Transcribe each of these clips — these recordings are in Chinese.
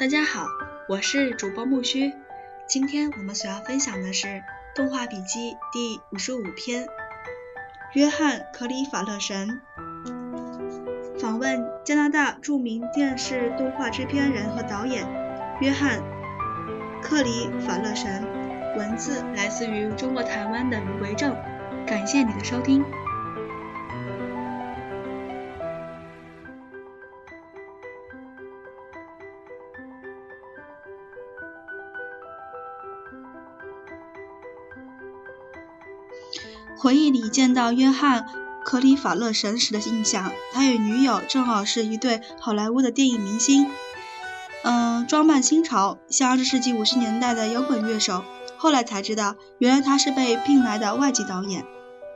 大家好，我是主播木须。今天我们所要分享的是动画笔记第五十五篇《约翰·克里法勒神》。访问加拿大著名电视动画制片人和导演约翰·克里法勒神。文字来自于中国台湾的余维正。感谢你的收听。回忆里见到约翰·克里法勒神时的印象，他与女友正好是一对好莱坞的电影明星，嗯，装扮新潮，像二十世纪五十年代的摇滚乐手。后来才知道，原来他是被聘来的外籍导演。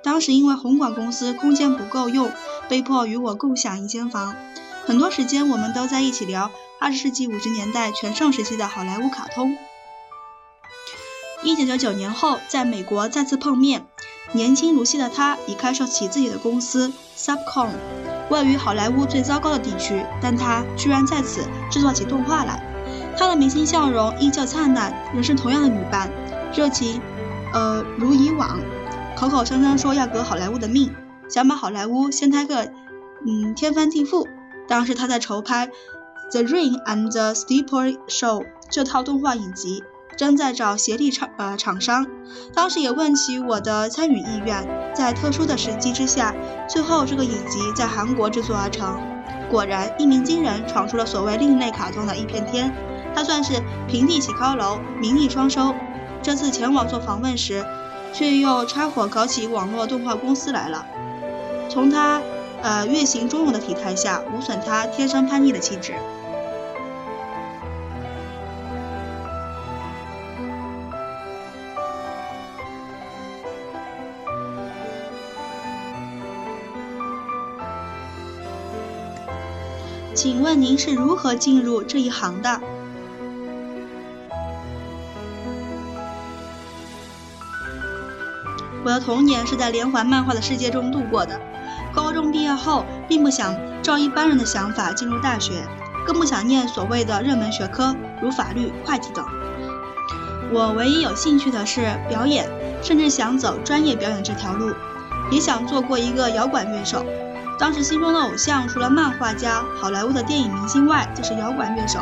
当时因为红馆公司空间不够用，被迫与我共享一间房，很多时间我们都在一起聊二十世纪五十年代全盛时期的好莱坞卡通。一九九九年后，在美国再次碰面。年轻如昔的他已开设起自己的公司 Subcom，位于好莱坞最糟糕的地区，但他居然在此制作起动画来。他的明星笑容依旧灿烂，仍是同样的女伴，热情，呃，如以往，口口声声说要革好莱坞的命，想把好莱坞掀开个，嗯，天翻地覆。当时他在筹拍《The Ring and the Steeple Show》这套动画影集。正在找协力厂呃厂商，当时也问起我的参与意愿，在特殊的时机之下，最后这个影集在韩国制作而成。果然一鸣惊人，闯出了所谓另类卡通的一片天。他算是平地起高楼，名利双收。这次前往做访问时，却又拆伙搞起网络动画公司来了。从他呃月行中勇的体态下，无损他天生叛逆的气质。请问您是如何进入这一行的？我的童年是在连环漫画的世界中度过的。高中毕业后，并不想照一般人的想法进入大学，更不想念所谓的热门学科如法律、会计等。我唯一有兴趣的是表演，甚至想走专业表演这条路，也想做过一个摇滚乐手。当时心中的偶像，除了漫画家、好莱坞的电影明星外，就是摇滚乐手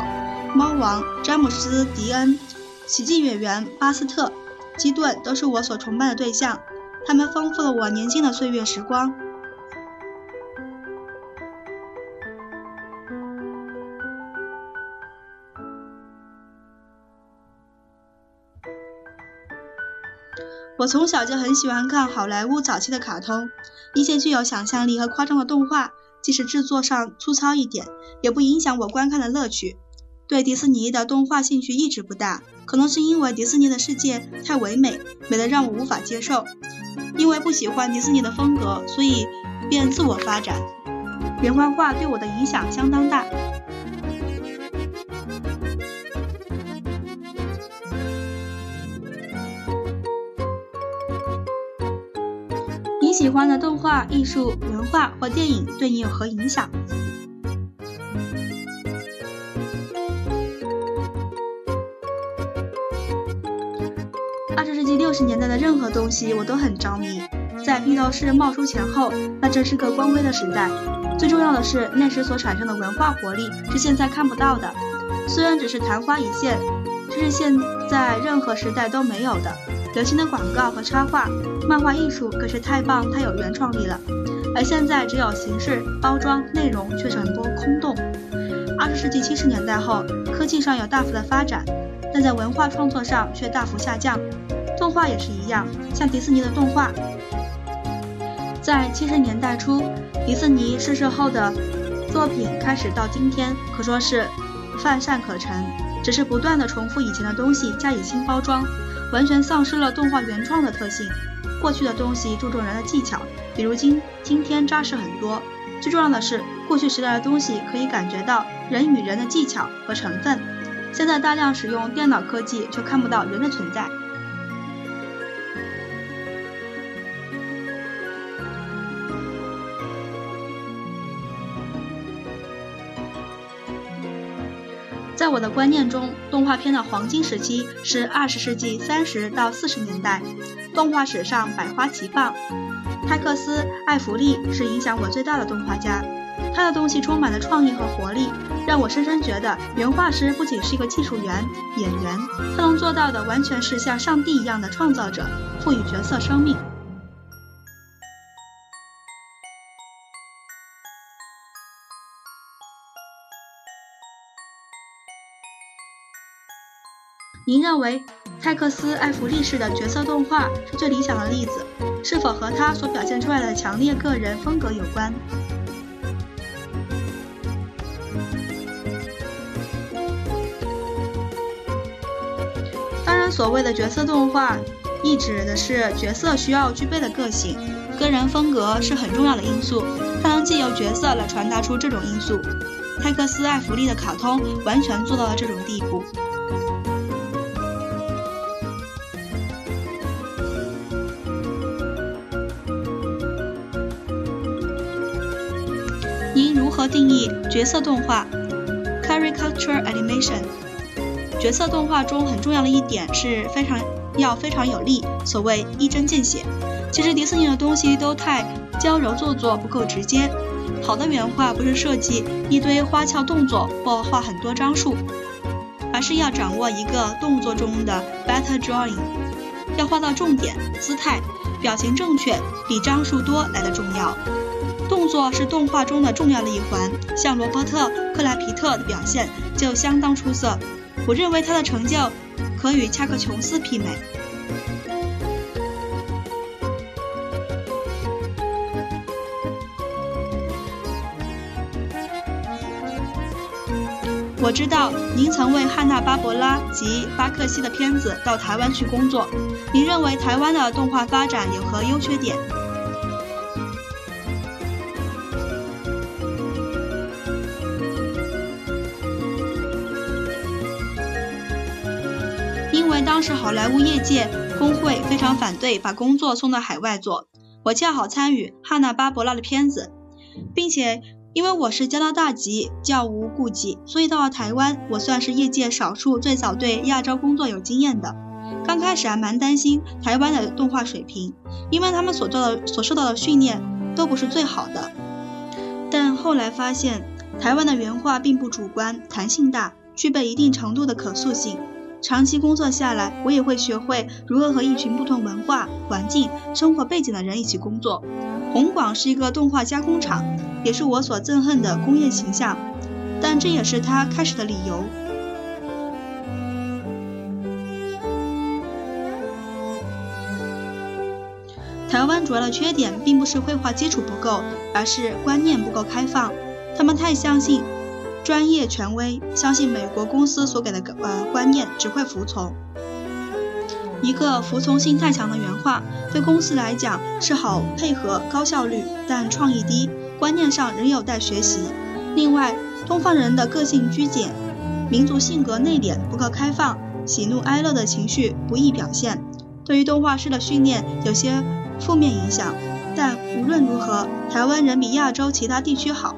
猫王詹姆斯·迪恩、喜剧演员巴斯特·基顿，都是我所崇拜的对象。他们丰富了我年轻的岁月时光。我从小就很喜欢看好莱坞早期的卡通，一些具有想象力和夸张的动画，即使制作上粗糙一点，也不影响我观看的乐趣。对迪士尼的动画兴趣一直不大，可能是因为迪士尼的世界太唯美，美得让我无法接受。因为不喜欢迪士尼的风格，所以便自我发展。连环画对我的影响相当大。喜欢的动画、艺术、文化或电影对你有何影响？二十世纪六十年代的任何东西我都很着迷。在披头士冒出前后，那真是个光辉的时代。最重要的是，那时所产生的文化活力是现在看不到的。虽然只是昙花一现，这是现在任何时代都没有的。流行的广告和插画、漫画艺术可是太棒、太有原创力了，而现在只有形式、包装、内容却是很多空洞。二十世纪七十年代后，科技上有大幅的发展，但在文化创作上却大幅下降。动画也是一样，像迪士尼的动画，在七十年代初，迪士尼逝世后的作品开始到今天，可说是乏善可陈，只是不断的重复以前的东西，加以新包装。完全丧失了动画原创的特性。过去的东西注重人的技巧，比如今今天扎实很多。最重要的是，过去时代的东西可以感觉到人与人的技巧和成分。现在大量使用电脑科技，却看不到人的存在。在我的观念中，动画片的黄金时期是二十世纪三十到四十年代，动画史上百花齐放。泰克斯·艾弗利是影响我最大的动画家，他的东西充满了创意和活力，让我深深觉得原画师不仅是一个技术员、演员，他能做到的完全是像上帝一样的创造者，赋予角色生命。您认为泰克斯·艾弗利式的角色动画是最理想的例子，是否和他所表现出来的强烈个人风格有关？当然，所谓的角色动画，意指的是角色需要具备的个性，个人风格是很重要的因素，它能借由角色来传达出这种因素。泰克斯·艾弗利的卡通完全做到了这种地步。定义角色动画？Caricature animation。角色动画中很重要的一点是非常要非常有力，所谓一针见血。其实迪士尼的东西都太娇柔做作，不够直接。好的原画不是设计一堆花俏动作或画很多张数，而是要掌握一个动作中的 better drawing，要画到重点、姿态、表情正确，比张数多来的重要。动作是动画中的重要的一环，像罗伯特·克莱皮特的表现就相当出色。我认为他的成就可与恰克·琼斯媲美。我知道您曾为汉娜·巴伯拉及巴克西的片子到台湾去工作，您认为台湾的动画发展有何优缺点？是好莱坞业界工会非常反对把工作送到海外做，我恰好参与汉娜巴伯拉的片子，并且因为我是加拿大籍，较无顾忌，所以到了台湾，我算是业界少数最早对亚洲工作有经验的。刚开始还蛮担心台湾的动画水平，因为他们所做的所受到的训练都不是最好的。但后来发现，台湾的原画并不主观，弹性大，具备一定程度的可塑性。长期工作下来，我也会学会如何和一群不同文化、环境、生活背景的人一起工作。红广是一个动画加工厂，也是我所憎恨的工业形象，但这也是他开始的理由。台湾主要的缺点并不是绘画基础不够，而是观念不够开放，他们太相信。专业权威相信美国公司所给的呃观念，只会服从。一个服从性太强的原话，对公司来讲是好配合、高效率，但创意低，观念上仍有待学习。另外，东方人的个性拘谨，民族性格内敛，不够开放，喜怒哀乐的情绪不易表现，对于动画师的训练有些负面影响。但无论如何，台湾人比亚洲其他地区好，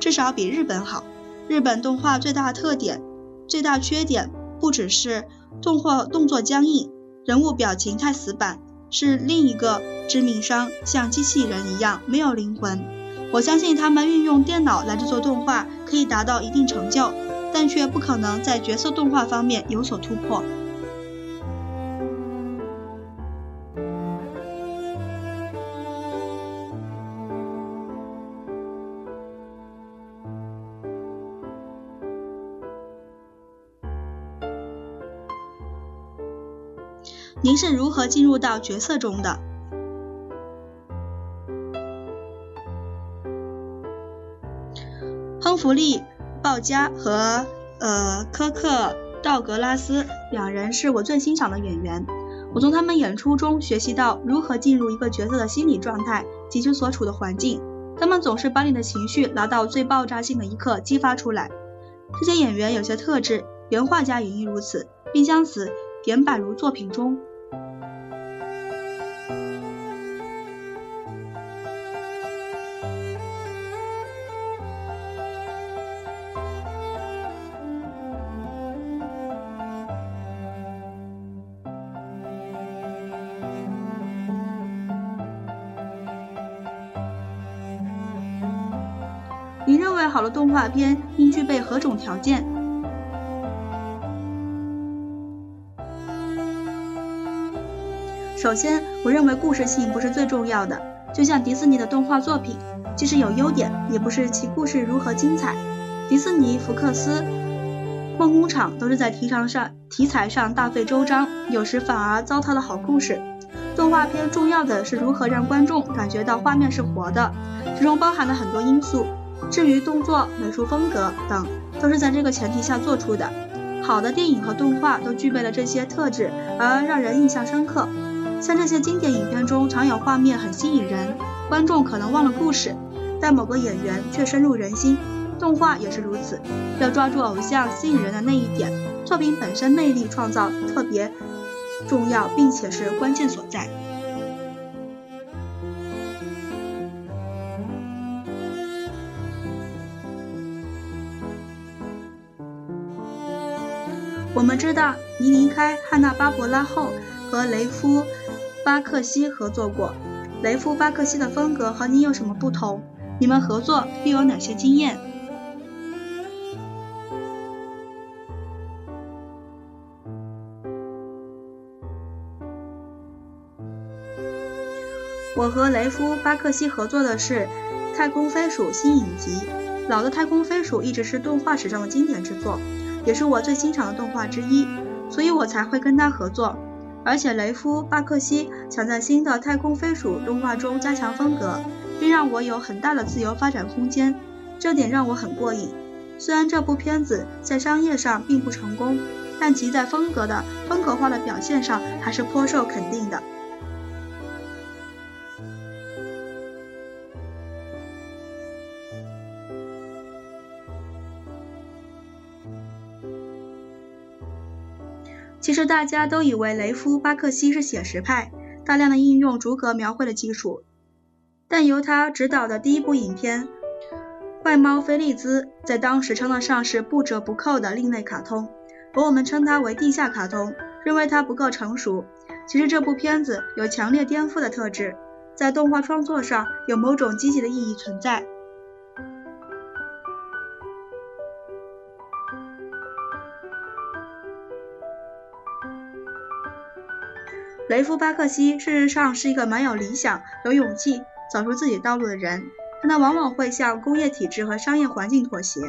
至少比日本好。日本动画最大特点、最大缺点不只是动画动作僵硬、人物表情太死板，是另一个致命伤，像机器人一样没有灵魂。我相信他们运用电脑来制作动画可以达到一定成就，但却不可能在角色动画方面有所突破。您是如何进入到角色中的？亨弗利·鲍嘉和呃科克·道格拉斯两人是我最欣赏的演员。我从他们演出中学习到如何进入一个角色的心理状态及其所处的环境。他们总是把你的情绪拿到最爆炸性的一刻激发出来。这些演员有些特质，原画家也亦如此，并将此点摆如作品中。您认为好的动画片应具备何种条件？首先，我认为故事性不是最重要的。就像迪士尼的动画作品，即使有优点，也不是其故事如何精彩。迪士尼、福克斯、梦工厂都是在题材上题材上大费周章，有时反而糟蹋了好故事。动画片重要的是如何让观众感觉到画面是活的，其中包含了很多因素。至于动作、美术风格等，都是在这个前提下做出的。好的电影和动画都具备了这些特质，而让人印象深刻。像这些经典影片中，常有画面很吸引人，观众可能忘了故事，但某个演员却深入人心。动画也是如此，要抓住偶像吸引人的那一点，作品本身魅力创造特别重要，并且是关键所在。我们知道，你离开汉娜巴伯拉后，和雷夫。巴克西合作过，雷夫巴克西的风格和你有什么不同？你们合作又有哪些经验？我和雷夫巴克西合作的是《太空飞鼠》新影集。老的《太空飞鼠》一直是动画史上的经典之作，也是我最欣赏的动画之一，所以我才会跟他合作。而且雷夫巴克西想在新的太空飞鼠动画中加强风格，并让我有很大的自由发展空间，这点让我很过瘾。虽然这部片子在商业上并不成功，但其在风格的风格化的表现上还是颇受肯定的。其实大家都以为雷夫巴克西是写实派，大量的应用逐格描绘的技术。但由他执导的第一部影片《怪猫菲利兹》在当时称得上是不折不扣的另类卡通，而我们称它为地下卡通，认为它不够成熟。其实这部片子有强烈颠覆的特质，在动画创作上有某种积极的意义存在。雷夫巴克西事实上是一个蛮有理想、有勇气走出自己道路的人，但他往往会向工业体制和商业环境妥协。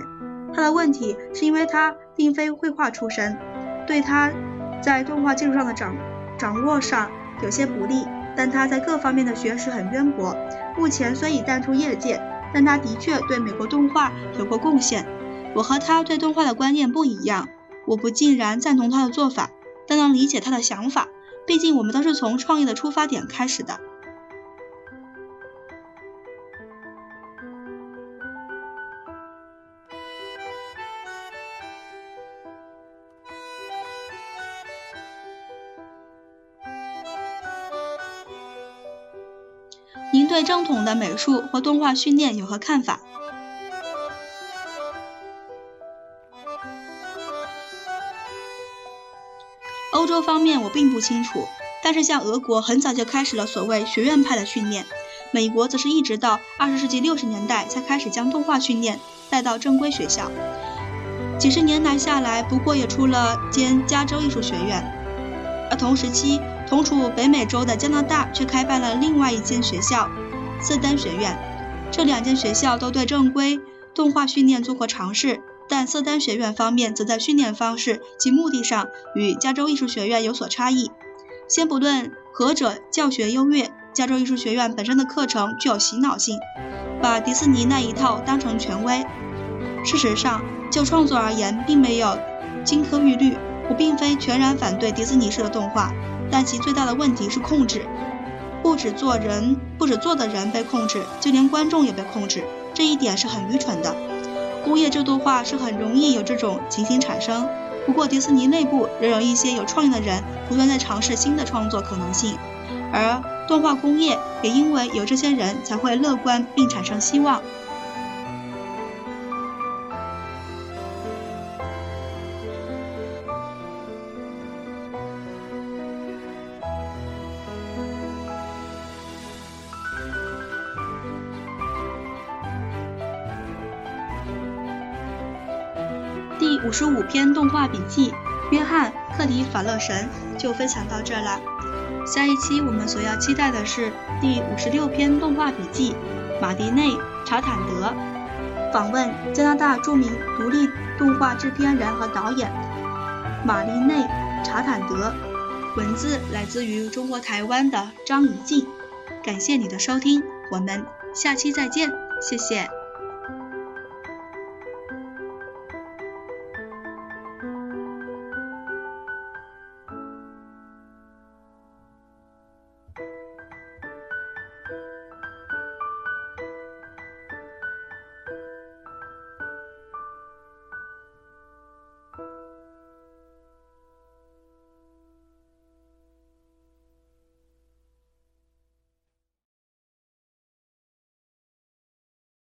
他的问题是因为他并非绘画出身，对他在动画技术上的掌掌握上有些不利，但他在各方面的学识很渊博。目前虽已淡出业界，但他的确对美国动画有过贡献。我和他对动画的观念不一样，我不尽然赞同他的做法，但能理解他的想法。毕竟，我们都是从创业的出发点开始的。您对正统的美术或动画训练有何看法？欧洲方面我并不清楚，但是像俄国很早就开始了所谓学院派的训练，美国则是一直到二十世纪六十年代才开始将动画训练带到正规学校。几十年来下来，不过也出了间加州艺术学院，而同时期同处北美洲的加拿大却开办了另外一间学校——斯丹学院。这两间学校都对正规动画训练做过尝试。但瑟丹学院方面则在训练方式及目的上与加州艺术学院有所差异。先不论何者教学优越，加州艺术学院本身的课程具有洗脑性，把迪士尼那一套当成权威。事实上，就创作而言，并没有金科玉律。我并非全然反对迪士尼式的动画，但其最大的问题是控制。不止做人，不止做的人被控制，就连观众也被控制，这一点是很愚蠢的。工业制度化是很容易有这种情形产生，不过迪士尼内部仍有一些有创意的人不断在尝试新的创作可能性，而动画工业也因为有这些人才会乐观并产生希望。五十五篇动画笔记《约翰·克里法勒神》就分享到这了。下一期我们所要期待的是第五十六篇动画笔记《马迪内·查坦德》，访问加拿大著名独立动画制片人和导演玛丽内·查坦德。文字来自于中国台湾的张怡静。感谢你的收听，我们下期再见，谢谢。